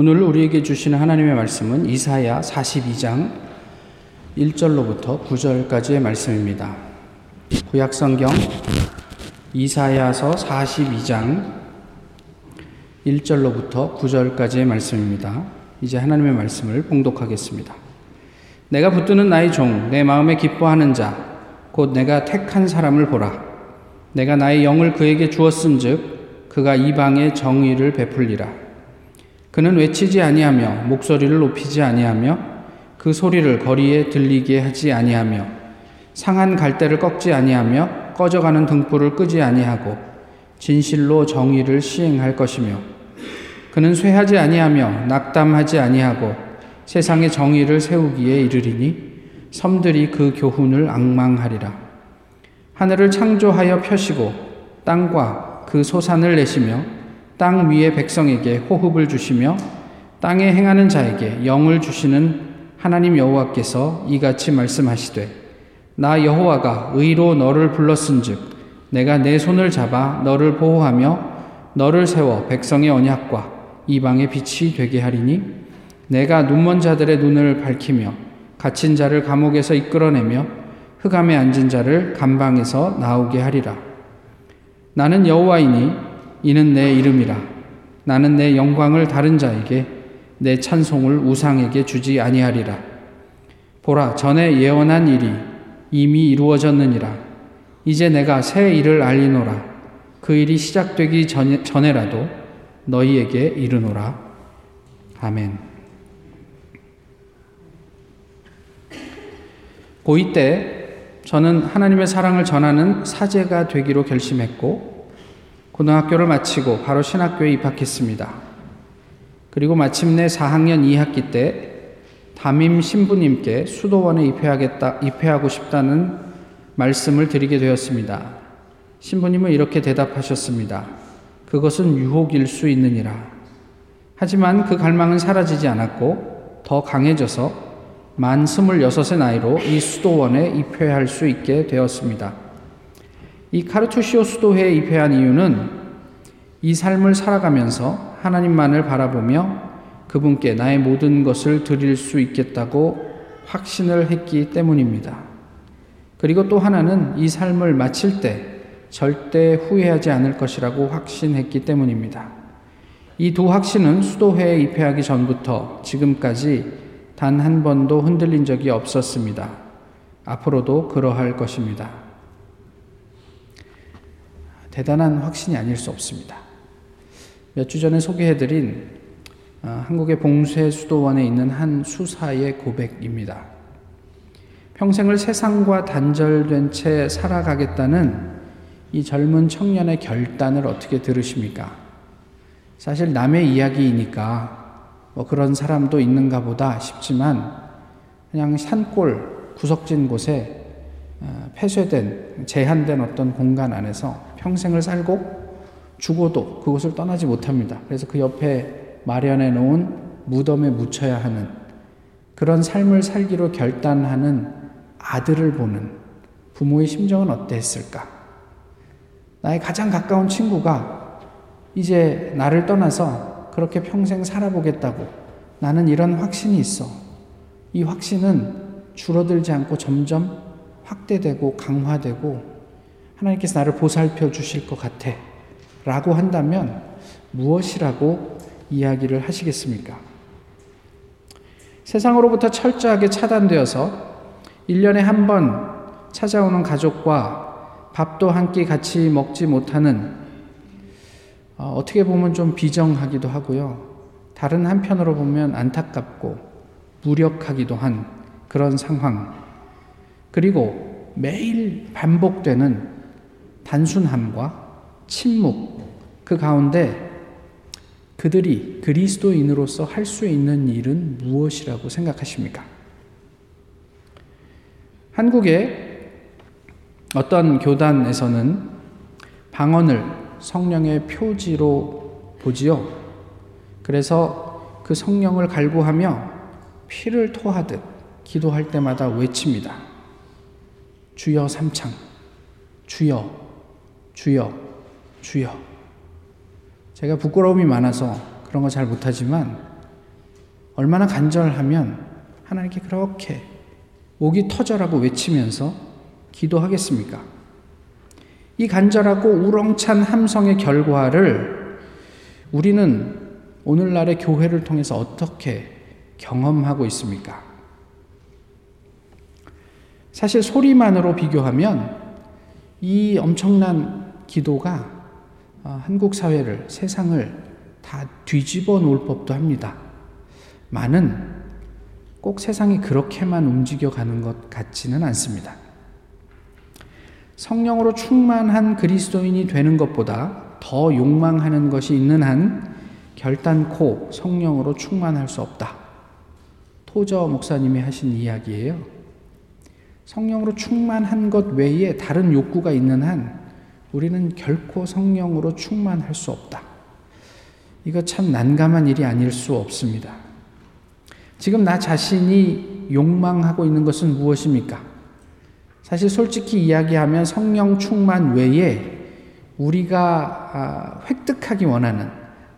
오늘 우리에게 주시는 하나님의 말씀은 이사야 42장 1절로부터 9절까지의 말씀입니다. 구약 성경 이사야서 42장 1절로부터 9절까지의 말씀입니다. 이제 하나님의 말씀을 봉독하겠습니다. 내가 붙드는 나의 종, 내 마음에 기뻐하는 자, 곧 내가 택한 사람을 보라. 내가 나의 영을 그에게 주었은즉 그가 이방의 정의를 베풀리라. 그는 외치지 아니하며 목소리를 높이지 아니하며 그 소리를 거리에 들리게 하지 아니하며 상한 갈대를 꺾지 아니하며 꺼져가는 등불을 끄지 아니하고 진실로 정의를 시행할 것이며 그는 쇠하지 아니하며 낙담하지 아니하고 세상의 정의를 세우기에 이르리니 섬들이 그 교훈을 악망하리라. 하늘을 창조하여 펴시고 땅과 그 소산을 내시며 땅 위의 백성에게 호흡을 주시며 땅에 행하는 자에게 영을 주시는 하나님 여호와께서 이같이 말씀하시되 나 여호와가 의로 너를 불렀은즉 내가 내 손을 잡아 너를 보호하며 너를 세워 백성의 언약과 이방의 빛이 되게 하리니 내가 눈먼 자들의 눈을 밝히며 갇힌 자를 감옥에서 이끌어내며 흑암에 앉은 자를 감방에서 나오게 하리라. 나는 여호와이니 이는 내 이름이라. 나는 내 영광을 다른 자에게 내 찬송을 우상에게 주지 아니하리라. 보라, 전에 예언한 일이 이미 이루어졌느니라. 이제 내가 새 일을 알리노라. 그 일이 시작되기 전에, 전에라도 너희에게 이르노라. 아멘. 고2 때 저는 하나님의 사랑을 전하는 사제가 되기로 결심했고 고등학교를 마치고 바로 신학교에 입학했습니다. 그리고 마침내 4학년 2학기 때 담임 신부님께 수도원에 입회하겠다, 입회하고 싶다는 말씀을 드리게 되었습니다. 신부님은 이렇게 대답하셨습니다. 그것은 유혹일 수 있느니라. 하지만 그 갈망은 사라지지 않았고 더 강해져서 만 26의 나이로 이 수도원에 입회할 수 있게 되었습니다. 이 카르투시오 수도회에 입회한 이유는 이 삶을 살아가면서 하나님만을 바라보며 그분께 나의 모든 것을 드릴 수 있겠다고 확신을 했기 때문입니다. 그리고 또 하나는 이 삶을 마칠 때 절대 후회하지 않을 것이라고 확신했기 때문입니다. 이 두 확신은 수도회에 입회하기 전부터 지금까지 단 한 번도 흔들린 적이 없었습니다. 앞으로도 그러할 것입니다. 대단한 확신이 아닐 수 없습니다. 몇 주 전에 소개해드린 어, 한국의 봉쇄 수도원에 있는 한 수사의 고백입니다. 평생을 세상과 단절된 채 살아가겠다는 이 젊은 청년의 결단을 어떻게 들으십니까? 사실 남의 이야기이니까 뭐 그런 사람도 있는가 보다 싶지만 그냥 산골 구석진 곳에 어, 폐쇄된 제한된 어떤 공간 안에서 평생을 살고 죽어도 그곳을 떠나지 못합니다. 그래서 그 옆에 마련해 놓은 무덤에 묻혀야 하는 그런 삶을 살기로 결단하는 아들을 보는 부모의 심정은 어땠을까? 나의 가장 가까운 친구가 이제 나를 떠나서 그렇게 평생 살아보겠다고 나는 이런 확신이 있어. 이 확신은 줄어들지 않고 점점 확대되고 강화되고 하나님께서 나를 보살펴 주실 것 같아. 라고 한다면 무엇이라고 이야기를 하시겠습니까? 세상으로부터 철저하게 차단되어서 1년에 한 번 찾아오는 가족과 밥도 한 끼 같이 먹지 못하는 어, 어떻게 보면 좀 비정하기도 하고요. 다른 한편으로 보면 안타깝고 무력하기도 한 그런 상황. 그리고 매일 반복되는 단순함과 침묵 그 가운데 그들이 그리스도인으로서 할 수 있는 일은 무엇이라고 생각하십니까? 한국의 어떤 교단에서는 방언을 성령의 표지로 보지요. 그래서 그 성령을 갈구하며 피를 토하듯 기도할 때마다 외칩니다. 주여 삼창, 주여 주여, 주여. 제가 부끄러움이 많아서 그런 거 잘 못하지만 얼마나 간절하면 하나님께 그렇게 목이 터져라고 외치면서 기도하겠습니까? 이 간절하고 우렁찬 함성의 결과를 우리는 오늘날의 교회를 통해서 어떻게 경험하고 있습니까? 사실 소리만으로 비교하면 이 엄청난 기도가 어, 한국 사회를, 세상을 다 뒤집어 놓을 법도 합니다. 많은 꼭 세상이 그렇게만 움직여 가는 것 같지는 않습니다. 성령으로 충만한 그리스도인이 되는 것보다 더 욕망하는 것이 있는 한 결단코 성령으로 충만할 수 없다. 토저 목사님이 하신 이야기예요. 성령으로 충만한 것 외에 다른 욕구가 있는 한 우리는 결코 성령으로 충만할 수 없다. 이거 참 난감한 일이 아닐 수 없습니다. 지금 나 자신이 욕망하고 있는 것은 무엇입니까? 사실 솔직히 이야기하면 성령 충만 외에 우리가 아, 획득하기 원하는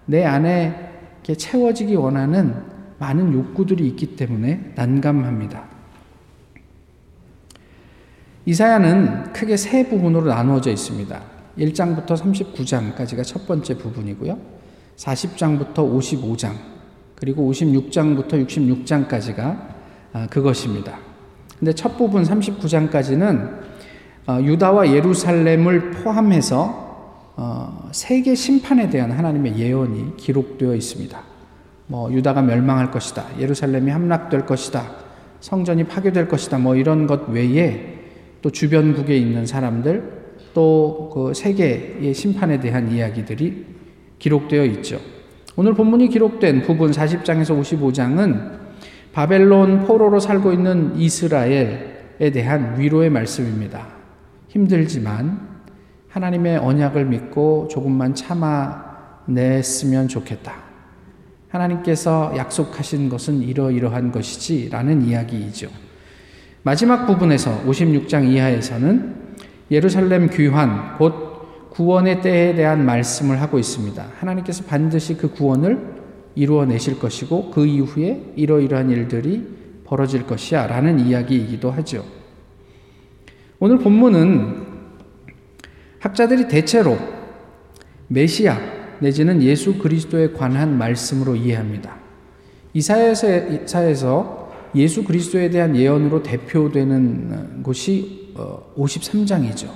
내 안에 채워지기 원하는 많은 욕구들이 있기 때문에 난감합니다. 이사야는 크게 세 부분으로 나누어져 있습니다. 1장부터 39장까지가 첫 번째 부분이고요. 40장부터 55장, 그리고 56장부터 66장까지가 아, 그것입니다. 근데 첫 부분 39장까지는 어, 유다와 예루살렘을 포함해서 어, 세계 심판에 대한 하나님의 예언이 기록되어 있습니다. 뭐 유다가 멸망할 것이다. 예루살렘이 함락될 것이다. 성전이 파괴될 것이다. 뭐 이런 것 외에 또 주변국에 있는 사람들 또 그 세계의 심판에 대한 이야기들이 기록되어 있죠. 오늘 본문이 기록된 부분 40장에서 55장은 바벨론 포로로 살고 있는 이스라엘에 대한 위로의 말씀입니다. 힘들지만 하나님의 언약을 믿고 조금만 참아냈으면 좋겠다. 하나님께서 약속하신 것은 이러이러한 것이지 라는 이야기이죠. 마지막 부분에서 56장 이하에서는 예루살렘 귀환, 곧 구원의 때에 대한 말씀을 하고 있습니다. 하나님께서 반드시 그 구원을 이루어내실 것이고 그 이후에 이러이러한 일들이 벌어질 것이야 라는 이야기이기도 하죠. 오늘 본문은 학자들이 대체로 메시아 내지는 예수 그리스도에 관한 말씀으로 이해합니다. 이사야에서 예수 그리스도에 대한 예언으로 대표되는 곳이 53장이죠. 어,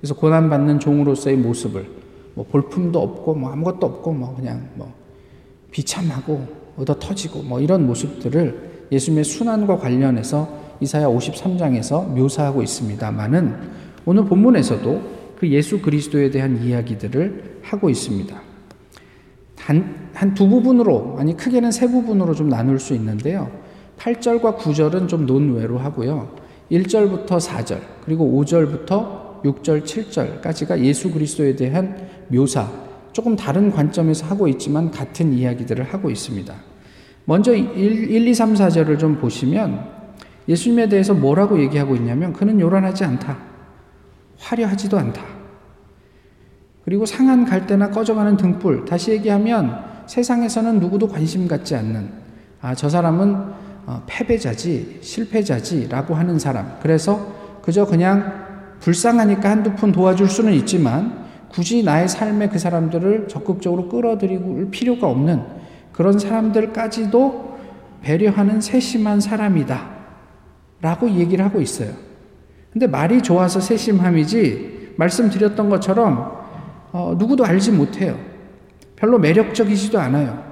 그래서 고난받는 종으로서의 모습을 뭐 볼품도 없고 뭐 아무것도 없고 뭐 그냥 뭐 비참하고 얻어 터지고 뭐 이런 모습들을 예수님의 순환과 관련해서 이사야 53장에서 묘사하고 있습니다만은 오늘 본문에서도 그 예수 그리스도에 대한 이야기들을 하고 있습니다. 한 두 부분으로, 아니 크게는 세 부분으로 좀 나눌 수 있는데요. 8절과 9절은 좀 논외로 하고요. 1절부터 4절, 그리고 5절부터 6절, 7절까지가 예수 그리스도에 대한 묘사, 조금 다른 관점에서 하고 있지만 같은 이야기들을 하고 있습니다. 먼저 1, 1 2, 3, 4절을 좀 보시면 예수님에 대해서 뭐라고 얘기하고 있냐면 그는 요란하지 않다. 화려하지도 않다. 그리고 상한 갈대나 꺼져가는 등불, 다시 얘기하면 세상에서는 누구도 관심 갖지 않는, 아, 저 사람은 어, 패배자지, 실패자지, 라고 하는 사람. 그래서 그저 그냥 불쌍하니까 한두 푼 도와줄 수는 있지만 굳이 나의 삶에 그 사람들을 적극적으로 끌어들이고 필요가 없는 그런 사람들까지도 배려하는 세심한 사람이다. 라고 얘기를 하고 있어요. 근데 말이 좋아서 세심함이지 말씀드렸던 것처럼 어, 누구도 알지 못해요. 별로 매력적이지도 않아요.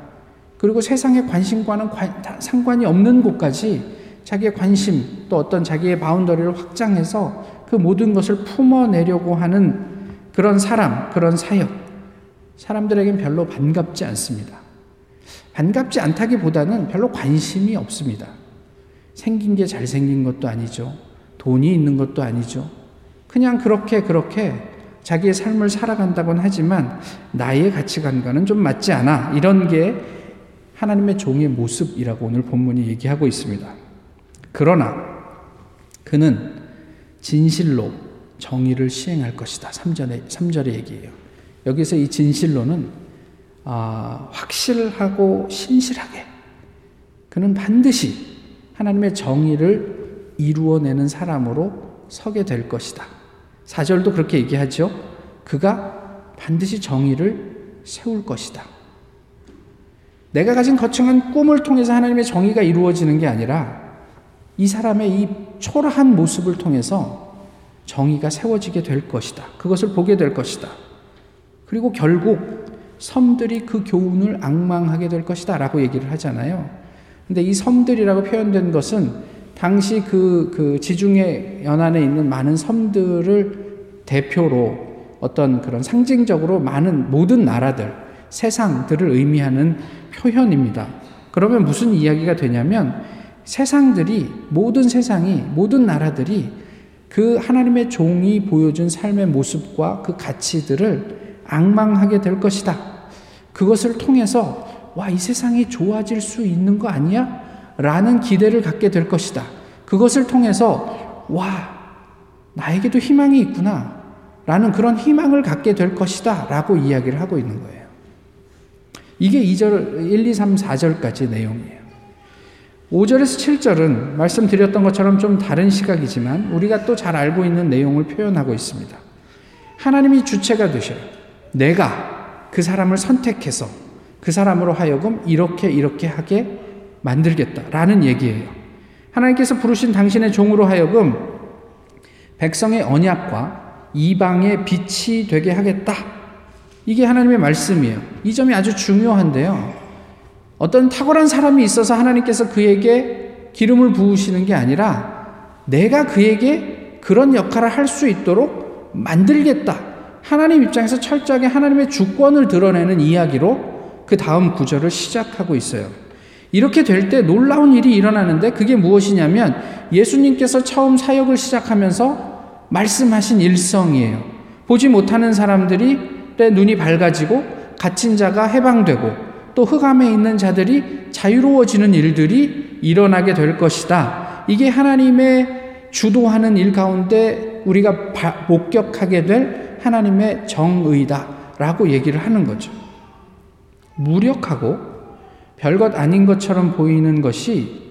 그리고 세상의 관심과는 관, 상관이 없는 곳까지 자기의 관심 또 어떤 자기의 바운더리를 확장해서 그 모든 것을 품어내려고 하는 그런 사람, 그런 사역. 사람들에겐 별로 반갑지 않습니다. 반갑지 않다기보다는 별로 관심이 없습니다. 생긴 게 잘생긴 것도 아니죠. 돈이 있는 것도 아니죠. 그냥 그렇게 그렇게 자기의 삶을 살아간다고는 하지만 나의 가치관과는 좀 맞지 않아. 이런 게 하나님의 종의 모습이라고 오늘 본문이 얘기하고 있습니다. 그러나 그는 진실로 정의를 시행할 것이다. 3절의, 3절의 얘기예요. 여기서 이 진실로는 아, 확실하고 신실하게 그는 반드시 하나님의 정의를 이루어내는 사람으로 서게 될 것이다. 4절도 그렇게 얘기하죠. 그가 반드시 정의를 세울 것이다. 내가 가진 거창한 꿈을 통해서 하나님의 정의가 이루어지는 게 아니라 이 사람의 이 초라한 모습을 통해서 정의가 세워지게 될 것이다. 그것을 보게 될 것이다. 그리고 결국 섬들이 그 교훈을 악망하게 될 것이다. 라고 얘기를 하잖아요. 근데 이 섬들이라고 표현된 것은 당시 그, 그 지중해 연안에 있는 많은 섬들을 대표로 어떤 그런 상징적으로 많은 모든 나라들, 세상들을 의미하는 표현입니다. 그러면 무슨 이야기가 되냐면 세상들이, 모든 세상이, 모든 나라들이 그 하나님의 종이 보여준 삶의 모습과 그 가치들을 악망하게 될 것이다. 그것을 통해서, 와, 이 세상이 좋아질 수 있는 거 아니야? 라는 기대를 갖게 될 것이다. 그것을 통해서, 와, 나에게도 희망이 있구나. 라는 그런 희망을 갖게 될 것이다. 라고 이야기를 하고 있는 거예요. 이게 2절, 1, 2, 3, 4절까지 내용이에요. 5절에서 7절은 말씀드렸던 것처럼 좀 다른 시각이지만 우리가 또 잘 알고 있는 내용을 표현하고 있습니다. 하나님이 주체가 되셔요. 내가 그 사람을 선택해서 그 사람으로 하여금 이렇게 이렇게 하게 만들겠다라는 얘기예요. 하나님께서 부르신 당신의 종으로 하여금 백성의 언약과 이방의 빛이 되게 하겠다. 이게 하나님의 말씀이에요. 이 점이 아주 중요한데요. 어떤 탁월한 사람이 있어서 하나님께서 그에게 기름을 부으시는 게 아니라 내가 그에게 그런 역할을 할 수 있도록 만들겠다. 하나님 입장에서 철저하게 하나님의 주권을 드러내는 이야기로 그 다음 구절을 시작하고 있어요. 이렇게 될 때 놀라운 일이 일어나는데 그게 무엇이냐면 예수님께서 처음 사역을 시작하면서 말씀하신 일성이에요. 보지 못하는 사람들이 눈이 밝아지고 갇힌 자가 해방되고 또 흑암에 있는 자들이 자유로워지는 일들이 일어나게 될 것이다. 이게 하나님의 주도하는 일 가운데 우리가 목격하게 될 하나님의 정의다라고 얘기를 하는 거죠. 무력하고 별것 아닌 것처럼 보이는 것이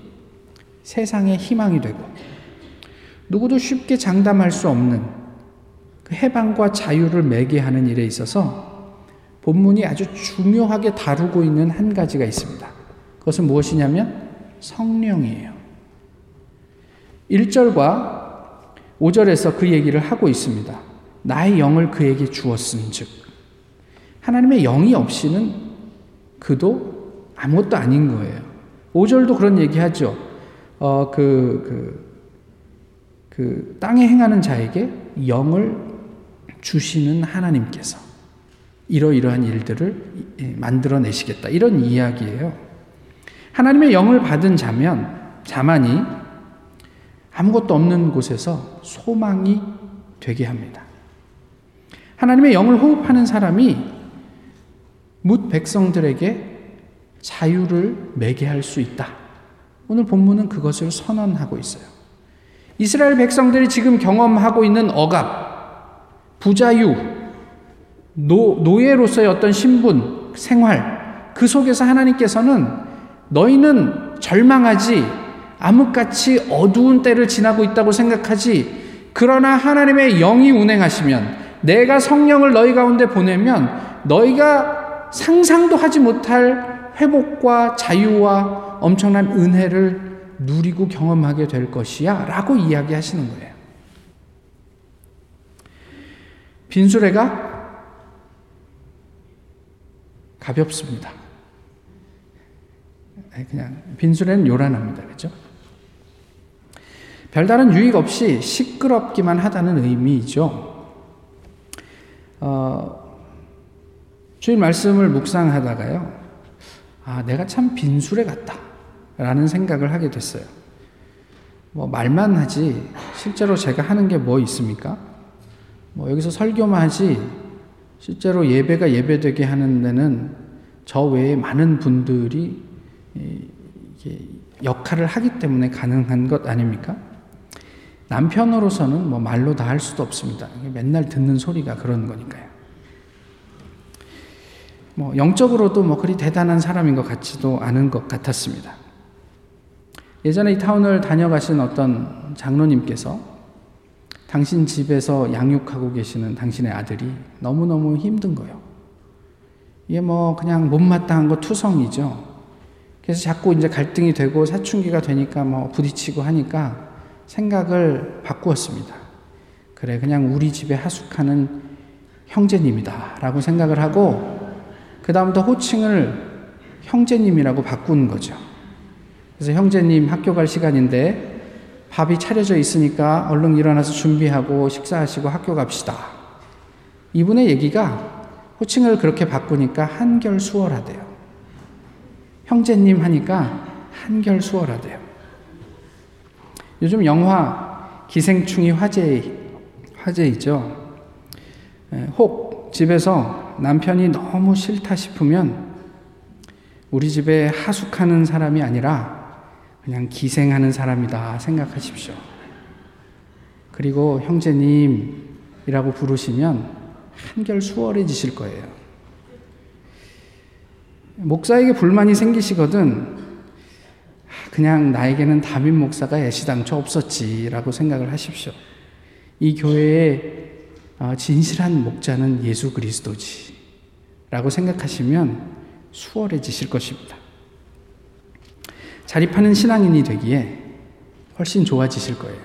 세상의 희망이 되고 누구도 쉽게 장담할 수 없는 그 해방과 자유를 매게 하는 일에 있어서 본문이 아주 중요하게 다루고 있는 한 가지가 있습니다. 그것은 무엇이냐면 성령이에요. 1절과 5절에서 그 얘기를 하고 있습니다. 나의 영을 그에게 주었은 즉. 하나님의 영이 없이는 그도 아무것도 아닌 거예요. 5절도 그런 얘기 하죠. 어, 그, 그, 그, 땅에 행하는 자에게 영을 주시는 하나님께서 이러이러한 일들을 만들어내시겠다. 이런 이야기예요. 하나님의 영을 받은 자면, 자만이 아무것도 없는 곳에서 소망이 되게 합니다. 하나님의 영을 호흡하는 사람이 묻 백성들에게 자유를 매게 할 수 있다. 오늘 본문은 그것을 선언하고 있어요. 이스라엘 백성들이 지금 경험하고 있는 억압, 부자유, 노, 노예로서의 어떤 신분, 생활, 그 속에서 하나님께서는 너희는 절망하지, 암흑같이 어두운 때를 지나고 있다고 생각하지, 그러나 하나님의 영이 운행하시면, 내가 성령을 너희 가운데 보내면, 너희가 상상도 하지 못할 회복과 자유와 엄청난 은혜를 누리고 경험하게 될 것이야. 라고 이야기하시는 거예요. 빈수레가 가볍습니다. 그냥 빈수레는 요란합니다. 그죠? 별다른 유익 없이 시끄럽기만 하다는 의미죠. 어, 주일 말씀을 묵상하다가요. 아, 내가 참 빈수레 같다. 라는 생각을 하게 됐어요. 뭐, 말만 하지, 실제로 제가 하는 게 뭐 있습니까? 뭐 여기서 설교만 하지 실제로 예배가 예배되게 하는 데는 저 외에 많은 분들이 역할을 하기 때문에 가능한 것 아닙니까? 남편으로서는 뭐 말로 다 할 수도 없습니다. 맨날 듣는 소리가 그런 거니까요. 뭐 영적으로도 뭐 그리 대단한 사람인 것 같지도 않은 것 같았습니다. 예전에 이 타운을 다녀가신 어떤 장로님께서 당신 집에서 양육하고 계시는 당신의 아들이 너무너무 힘든 거예요. 이게 뭐 그냥 못마땅한 거 투성이죠. 그래서 자꾸 이제 갈등이 되고 사춘기가 되니까 뭐 부딪히고 하니까 생각을 바꾸었습니다. 그래, 그냥 우리 집에 하숙하는 형제님이다. 라고 생각을 하고, 그다음부터 호칭을 형제님이라고 바꾼 거죠. 그래서 형제님 학교 갈 시간인데 밥이 차려져 있으니까 얼른 일어나서 준비하고 식사하시고 학교 갑시다. 이분의 얘기가 호칭을 그렇게 바꾸니까 한결 수월하대요. 형제님 하니까 한결 수월하대요. 요즘 영화 기생충이 화제, 화제이죠. 예, 혹 집에서 남편이 너무 싫다 싶으면 우리 집에 하숙하는 사람이 아니라 그냥 기생하는 사람이다 생각하십시오. 그리고 형제님이라고 부르시면 한결 수월해지실 거예요. 목사에게 불만이 생기시거든 그냥 나에게는 담임 목사가 애시당초 없었지라고 생각을 하십시오. 이 교회의 어, 진실한 목자는 예수 그리스도지 라고 생각하시면 수월해지실 것입니다. 자립하는 신앙인이 되기에 훨씬 좋아지실 거예요.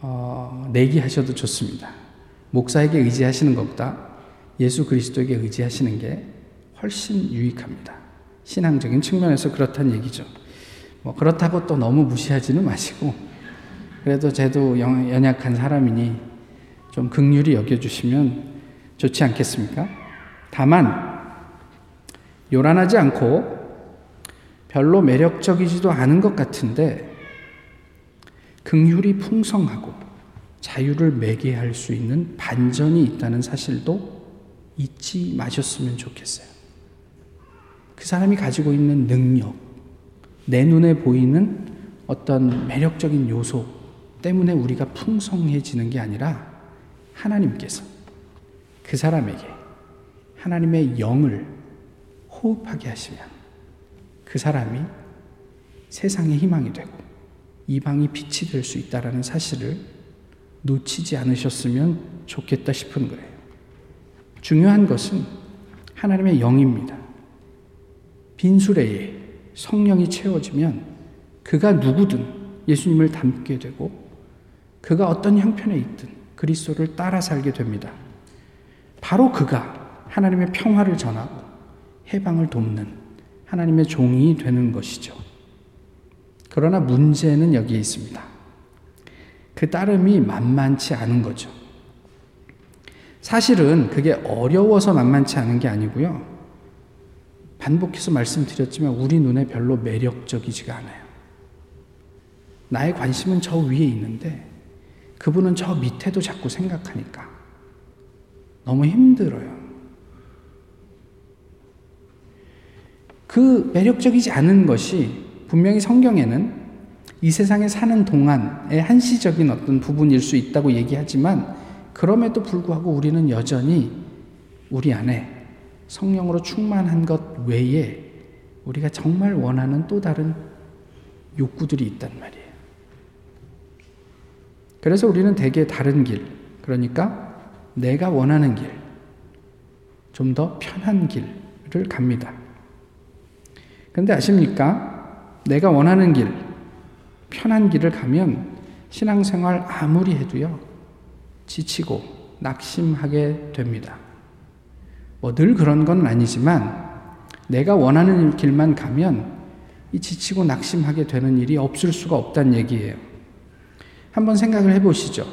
어, 내기하셔도 좋습니다. 목사에게 의지하시는 것보다 예수 그리스도에게 의지하시는 게 훨씬 유익합니다. 신앙적인 측면에서 그렇다는 얘기죠. 뭐 그렇다고 또 너무 무시하지는 마시고 그래도 쟤도 연약한 사람이니 좀 극률이 여겨주시면 좋지 않겠습니까? 다만 요란하지 않고 별로 매력적이지도 않은 것 같은데 긍휼이 풍성하고 자유를 매개할 수 있는 반전이 있다는 사실도 잊지 마셨으면 좋겠어요. 그 사람이 가지고 있는 능력, 내 눈에 보이는 어떤 매력적인 요소 때문에 우리가 풍성해지는 게 아니라 하나님께서 그 사람에게 하나님의 영을 호흡하게 하시면 그 사람이 세상의 희망이 되고 이방이 빛이 될 수 있다라는 사실을 놓치지 않으셨으면 좋겠다 싶은 거예요. 중요한 것은 하나님의 영입니다. 빈수레에 성령이 채워지면 그가 누구든 예수님을 닮게 되고 그가 어떤 형편에 있든 그리스도를 따라 살게 됩니다. 바로 그가 하나님의 평화를 전하고 해방을 돕는 하나님의 종이 되는 것이죠. 그러나 문제는 여기에 있습니다. 그 따름이 만만치 않은 거죠. 사실은 그게 어려워서 만만치 않은 게 아니고요. 반복해서 말씀드렸지만 우리 눈에 별로 매력적이지가 않아요. 나의 관심은 저 위에 있는데 그분은 저 밑에도 자꾸 생각하니까 너무 힘들어요. 그 매력적이지 않은 것이 분명히 성경에는 이 세상에 사는 동안의 한시적인 어떤 부분일 수 있다고 얘기하지만 그럼에도 불구하고 우리는 여전히 우리 안에 성령으로 충만한 것 외에 우리가 정말 원하는 또 다른 욕구들이 있단 말이에요. 그래서 우리는 대개 다른 길, 그러니까 내가 원하는 길, 좀 더 편한 길을 갑니다. 그런데 아십니까? 내가 원하는 길, 편한 길을 가면 신앙생활 아무리 해도요, 지치고 낙심하게 됩니다. 뭐 늘 그런 건 아니지만 내가 원하는 길만 가면 이 지치고 낙심하게 되는 일이 없을 수가 없다는 얘기예요. 한번 생각을 해보시죠.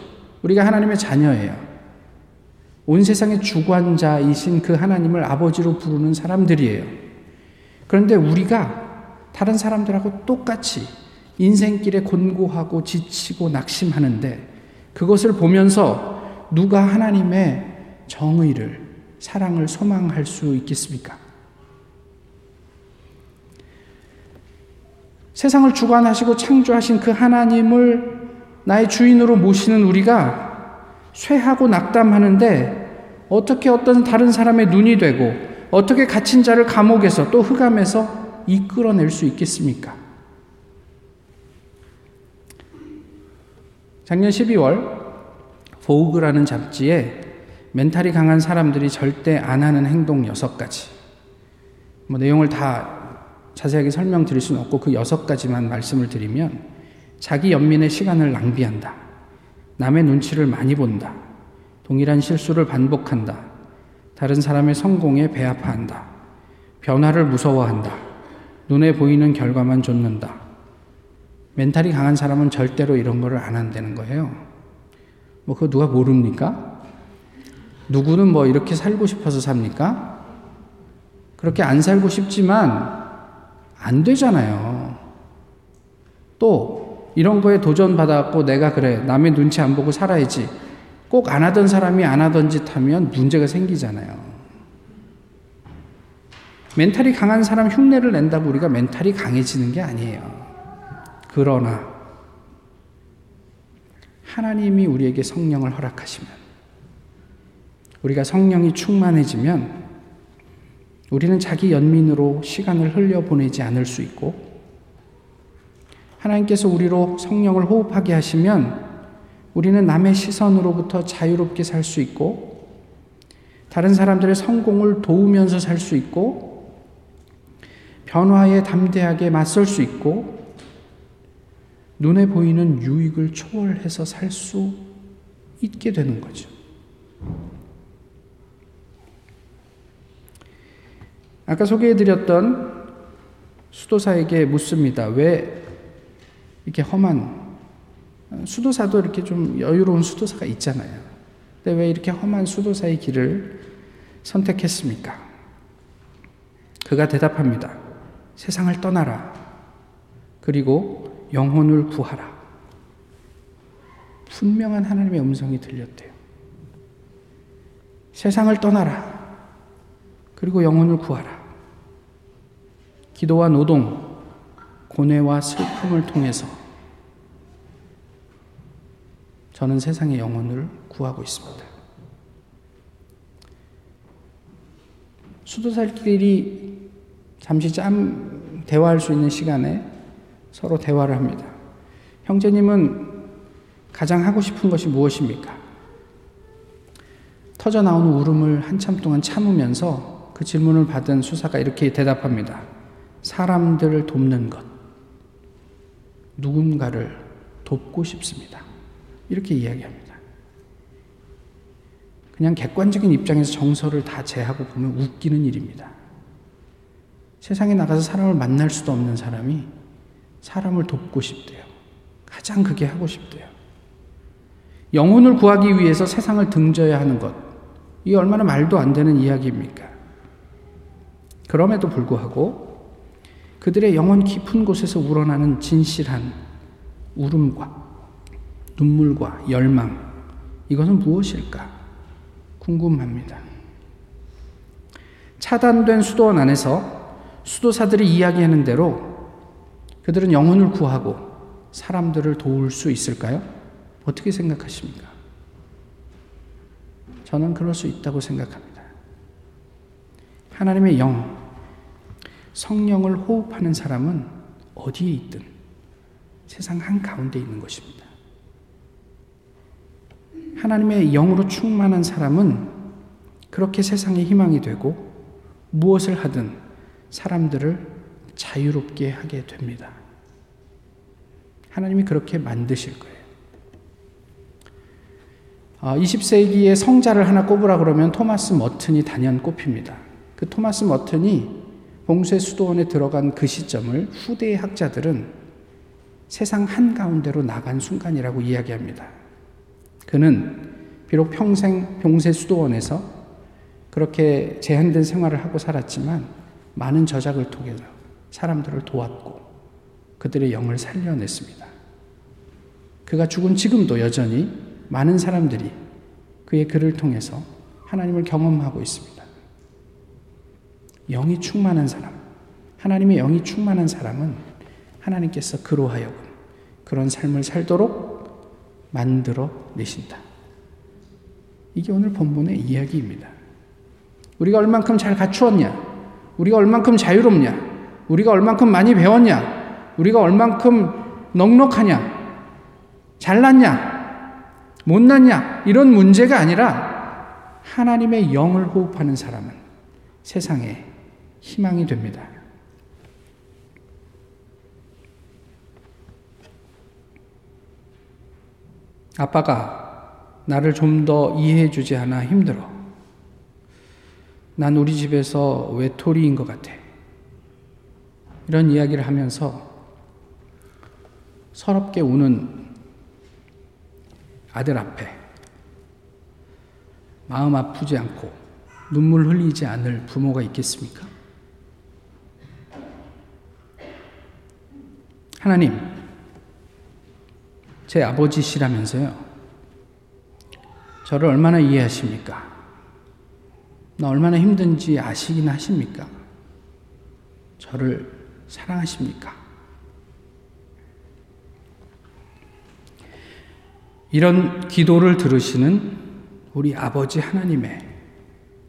우리가 하나님의 자녀예요. 온 세상의 주관자이신 그 하나님을 아버지로 부르는 사람들이에요. 그런데 우리가 다른 사람들하고 똑같이 인생길에 곤고하고 지치고 낙심하는데 그것을 보면서 누가 하나님의 정의를, 사랑을 소망할 수 있겠습니까? 세상을 주관하시고 창조하신 그 하나님을 나의 주인으로 모시는 우리가 쇠하고 낙담하는데 어떻게 어떤 다른 사람의 눈이 되고 어떻게 갇힌 자를 감옥에서 또 흑암에서 이끌어낼 수 있겠습니까? 작년 12월 보그라는 잡지에 멘탈이 강한 사람들이 절대 안 하는 행동 6가지 뭐 내용을 다 자세하게 설명드릴 수는 없고 그 6가지만 말씀을 드리면 자기 연민의 시간을 낭비한다. 남의 눈치를 많이 본다. 동일한 실수를 반복한다. 다른 사람의 성공에 배아파한다. 변화를 무서워한다. 눈에 보이는 결과만 좇는다. 멘탈이 강한 사람은 절대로 이런 거를 안 한다는 거예요. 뭐 그거 누가 모릅니까? 누구는 뭐 이렇게 살고 싶어서 삽니까? 그렇게 안 살고 싶지만 안 되잖아요. 또 이런 거에 도전받았고 내가 그래 남의 눈치 안 보고 살아야지 꼭 안 하던 사람이 안 하던 짓 하면 문제가 생기잖아요. 멘탈이 강한 사람 흉내를 낸다고 우리가 멘탈이 강해지는 게 아니에요. 그러나 하나님이 우리에게 성령을 허락하시면 우리가 성령이 충만해지면 우리는 자기 연민으로 시간을 흘려보내지 않을 수 있고 하나님께서 우리로 성령을 호흡하게 하시면 우리는 남의 시선으로부터 자유롭게 살 수 있고 다른 사람들의 성공을 도우면서 살 수 있고 변화에 담대하게 맞설 수 있고 눈에 보이는 유익을 초월해서 살 수 있게 되는 거죠. 아까 소개해드렸던 수도사에게 묻습니다. 왜 이렇게 험한 수도사도 이렇게 좀 여유로운 수도사가 있잖아요. 근데 왜 이렇게 험한 수도사의 길을 선택했습니까? 그가 대답합니다. 세상을 떠나라. 그리고 영혼을 구하라. 분명한 하나님의 음성이 들렸대요. 세상을 떠나라. 그리고 영혼을 구하라. 기도와 노동, 고뇌와 슬픔을 통해서 저는 세상의 영혼을 구하고 있습니다. 수도살끼리 잠시 짬 대화할 수 있는 시간에 서로 대화를 합니다. 형제님은 가장 하고 싶은 것이 무엇입니까? 터져 나오는 울음을 한참 동안 참으면서 그 질문을 받은 수사가 이렇게 대답합니다. 사람들을 돕는 것. 누군가를 돕고 싶습니다. 이렇게 이야기합니다. 그냥 객관적인 입장에서 정서를 다 제하고 보면 웃기는 일입니다. 세상에 나가서 사람을 만날 수도 없는 사람이 사람을 돕고 싶대요. 가장 그게 하고 싶대요. 영혼을 구하기 위해서 세상을 등져야 하는 것. 이게 얼마나 말도 안 되는 이야기입니까? 그럼에도 불구하고 그들의 영혼 깊은 곳에서 우러나는 진실한 울음과 눈물과 열망, 이것은 무엇일까? 궁금합니다. 차단된 수도원 안에서 수도사들이 이야기하는 대로 그들은 영혼을 구하고 사람들을 도울 수 있을까요? 어떻게 생각하십니까? 저는 그럴 수 있다고 생각합니다. 하나님의 영, 성령을 호흡하는 사람은 어디에 있든 세상 한가운데 있는 것입니다. 하나님의 영으로 충만한 사람은 그렇게 세상의 희망이 되고 무엇을 하든 사람들을 자유롭게 하게 됩니다. 하나님이 그렇게 만드실 거예요. 20세기의 아, 성자를 하나 꼽으라 그러면 토마스 머튼이 단연 꼽힙니다. 그 토마스 머튼이 봉쇄 수도원에 들어간 그 시점을 후대의 학자들은 세상 한가운데로 나간 순간이라고 이야기합니다. 그는 비록 평생 봉쇄 수도원에서 그렇게 제한된 생활을 하고 살았지만 많은 저작을 통해서 사람들을 도왔고 그들의 영을 살려냈습니다. 그가 죽은 지금도 여전히 많은 사람들이 그의 글을 통해서 하나님을 경험하고 있습니다. 영이 충만한 사람, 하나님의 영이 충만한 사람은 하나님께서 그로 하여금 그런 삶을 살도록 만들어 내신다. 이게 오늘 본문의 이야기입니다. 우리가 얼만큼 잘 갖추었냐? 우리가 얼만큼 자유롭냐? 우리가 얼만큼 많이 배웠냐? 우리가 얼만큼 넉넉하냐? 잘났냐? 못났냐? 이런 문제가 아니라 하나님의 영을 호흡하는 사람은 세상에 희망이 됩니다. 아빠가 나를 좀 더 이해해 주지 않아 힘들어. 난 우리 집에서 외톨이인 것 같아. 이런 이야기를 하면서 서럽게 우는 아들 앞에 마음 아프지 않고 눈물 흘리지 않을 부모가 있겠습니까? 하나님, 제 아버지시라면서요. 저를 얼마나 이해하십니까? 나 얼마나 힘든지 아시긴 하십니까? 저를 사랑하십니까? 이런 기도를 들으시는 우리 아버지 하나님의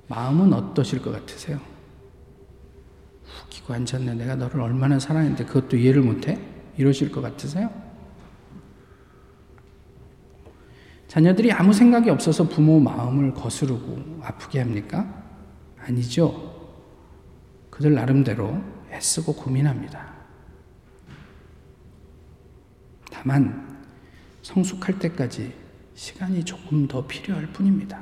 마음은 어떠실 것 같으세요? 웃기고 앉았네. 내가 너를 얼마나 사랑했는데 그것도 이해를 못해? 이러실 것 같으세요? 자녀들이 아무 생각이 없어서 부모 마음을 거스르고 아프게 합니까? 아니죠. 그들 나름대로 애쓰고 고민합니다. 다만 성숙할 때까지 시간이 조금 더 필요할 뿐입니다.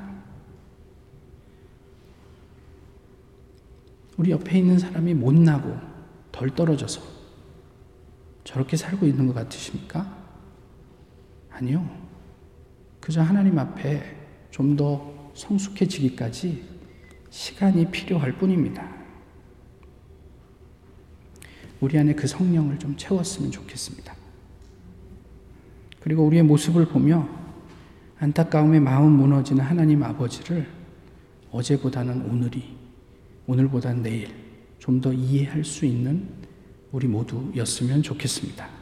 우리 옆에 있는 사람이 못나고 덜 떨어져서 저렇게 살고 있는 것 같으십니까? 아니요. 그저 하나님 앞에 좀 더 성숙해지기까지 시간이 필요할 뿐입니다. 우리 안에 그 성령을 좀 채웠으면 좋겠습니다. 그리고 우리의 모습을 보며 안타까움에 마음 무너지는 하나님 아버지를 어제보다는 오늘이, 오늘보다는 내일 좀 더 이해할 수 있는 우리 모두였으면 좋겠습니다.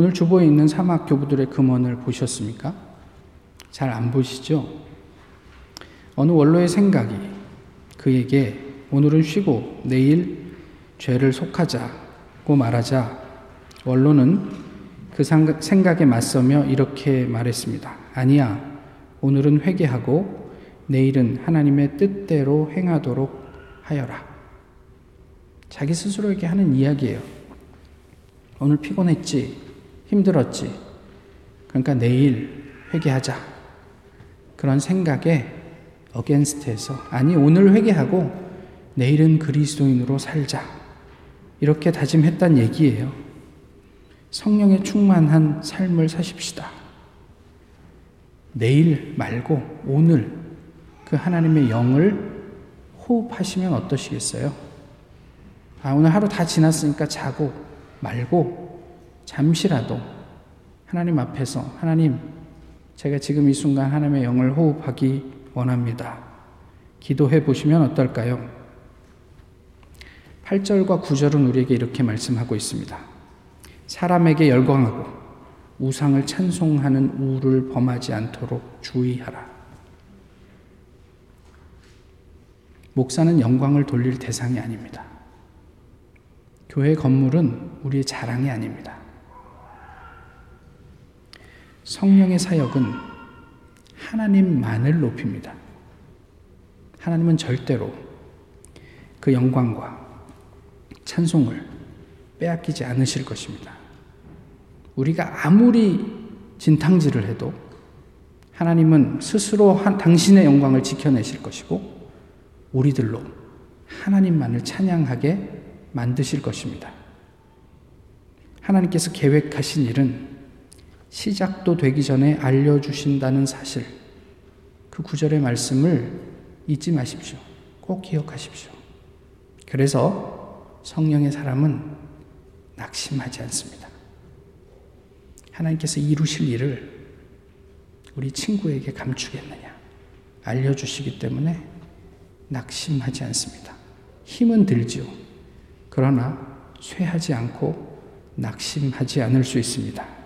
오늘 주보에 있는 사막 교부들의 금원을 보셨습니까? 잘 안 보시죠? 어느 원로의 생각이 그에게 오늘은 쉬고 내일 죄를 속하자고 말하자 원로는 그 생각에 맞서며 이렇게 말했습니다. 아니야. 오늘은 회개하고 내일은 하나님의 뜻대로 행하도록 하여라. 자기 스스로에게 하는 이야기예요. 오늘 피곤했지? 힘들었지? 그러니까 내일 회개하자. 그런 생각에 어겐스트에서 아니 오늘 회개하고 내일은 그리스도인으로 살자. 이렇게 다짐했단 얘기예요. 성령에 충만한 삶을 사십시다. 내일 말고 오늘 그 하나님의 영을 호흡하시면 어떠시겠어요? 아, 오늘 하루 다 지났으니까 자고 말고 잠시라도 하나님 앞에서 하나님, 제가 지금 이 순간 하나님의 영을 호흡하기 원합니다. 기도해 보시면 어떨까요? 8절과 9절은 우리에게 이렇게 말씀하고 있습니다. 사람에게 열광하고 우상을 찬송하는 우를 범하지 않도록 주의하라. 목사는 영광을 돌릴 대상이 아닙니다. 교회 건물은 우리의 자랑이 아닙니다. 성령의 사역은 하나님만을 높입니다. 하나님은 절대로 그 영광과 찬송을 빼앗기지 않으실 것입니다. 우리가 아무리 진탕질을 해도 하나님은 스스로 한, 당신의 영광을 지켜내실 것이고 우리들로 하나님만을 찬양하게 만드실 것입니다. 하나님께서 계획하신 일은 시작도 되기 전에 알려주신다는 사실, 그 구절의 말씀을 잊지 마십시오. 꼭 기억하십시오. 그래서 성령의 사람은 낙심하지 않습니다. 하나님께서 이루실 일을 우리 친구에게 감추겠느냐 알려주시기 때문에 낙심하지 않습니다. 힘은 들지요. 그러나 쇠하지 않고 낙심하지 않을 수 있습니다.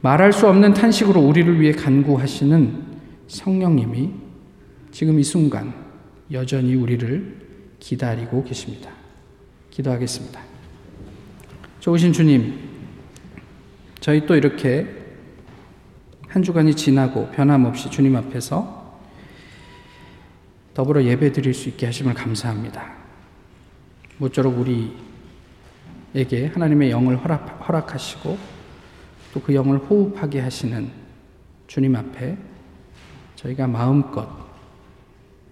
말할 수 없는 탄식으로 우리를 위해 간구하시는 성령님이 지금 이 순간 여전히 우리를 기다리고 계십니다. 기도하겠습니다. 좋으신 주님, 저희 또 이렇게 한 주간이 지나고 변함없이 주님 앞에서 더불어 예배 드릴 수 있게 하심을 감사합니다. 모쪼록 우리에게 하나님의 영을 허락, 허락하시고 또 그 영을 호흡하게 하시는 주님 앞에 저희가 마음껏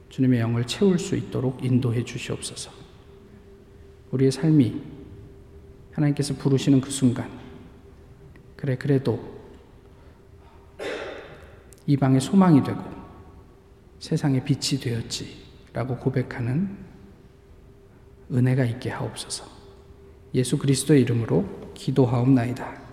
주님의 영을 채울 수 있도록 인도해 주시옵소서. 우리의 삶이 하나님께서 부르시는 그 순간, 그래, 그래도 이방의 소망이 되고 세상의 빛이 되었지라고 고백하는 은혜가 있게 하옵소서. 예수 그리스도의 이름으로 기도하옵나이다.